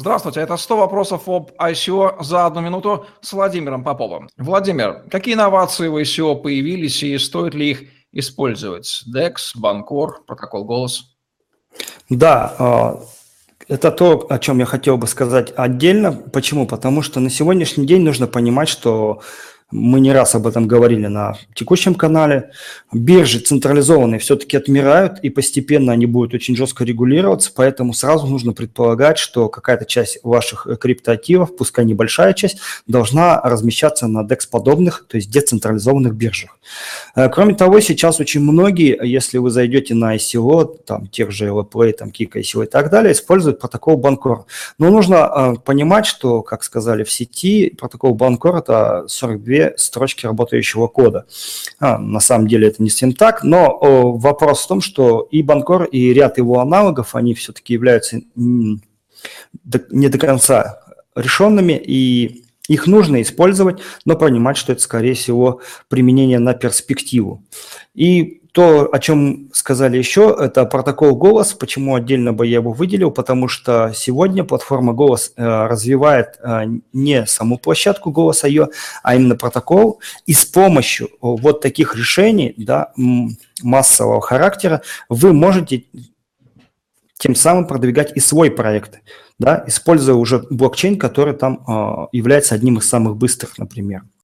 Здравствуйте, это 100 вопросов об ICO за одну минуту с Владимиром Поповым. Владимир, какие инновации в ICO появились и стоит ли их использовать? DEX, Банкор, протокол «Голос»? Да, а, это то, о чем я хотел бы сказать отдельно. Почему? Потому что на сегодняшний день нужно понимать, что мы не раз об этом говорили на текущем канале. Биржи централизованные все-таки отмирают, и постепенно они будут очень жестко регулироваться, поэтому сразу нужно предполагать, что какая-то часть ваших криптоактивов, пускай небольшая часть, должна размещаться на DEX-подобных, то есть децентрализованных биржах. Э, кроме того, сейчас очень многие, если вы зайдете на ICO, там тех же LPlay, там Kik ICO и так далее, используют протокол Банкор. Но нужно э, понимать, что, как сказали в сети, протокол Банкор – это 42 две строчки работающего кода. А, на самом деле это не совсем так, но о, вопрос в том, что и Банкор, и ряд его аналогов, они все-таки являются не до конца решенными, и их нужно использовать, но понимать, что это, скорее всего, применение на перспективу. И то, о чем сказали еще, это протокол «Голос». Почему отдельно бы я его выделил? Потому что сегодня платформа «Голос» э, развивает э, не саму площадку «Голос.io», а именно протокол. И с помощью вот таких решений да, массового характера вы можете тем самым продвигать и свой проект, да, используя уже блокчейн, который там э, является одним из самых быстрых, например.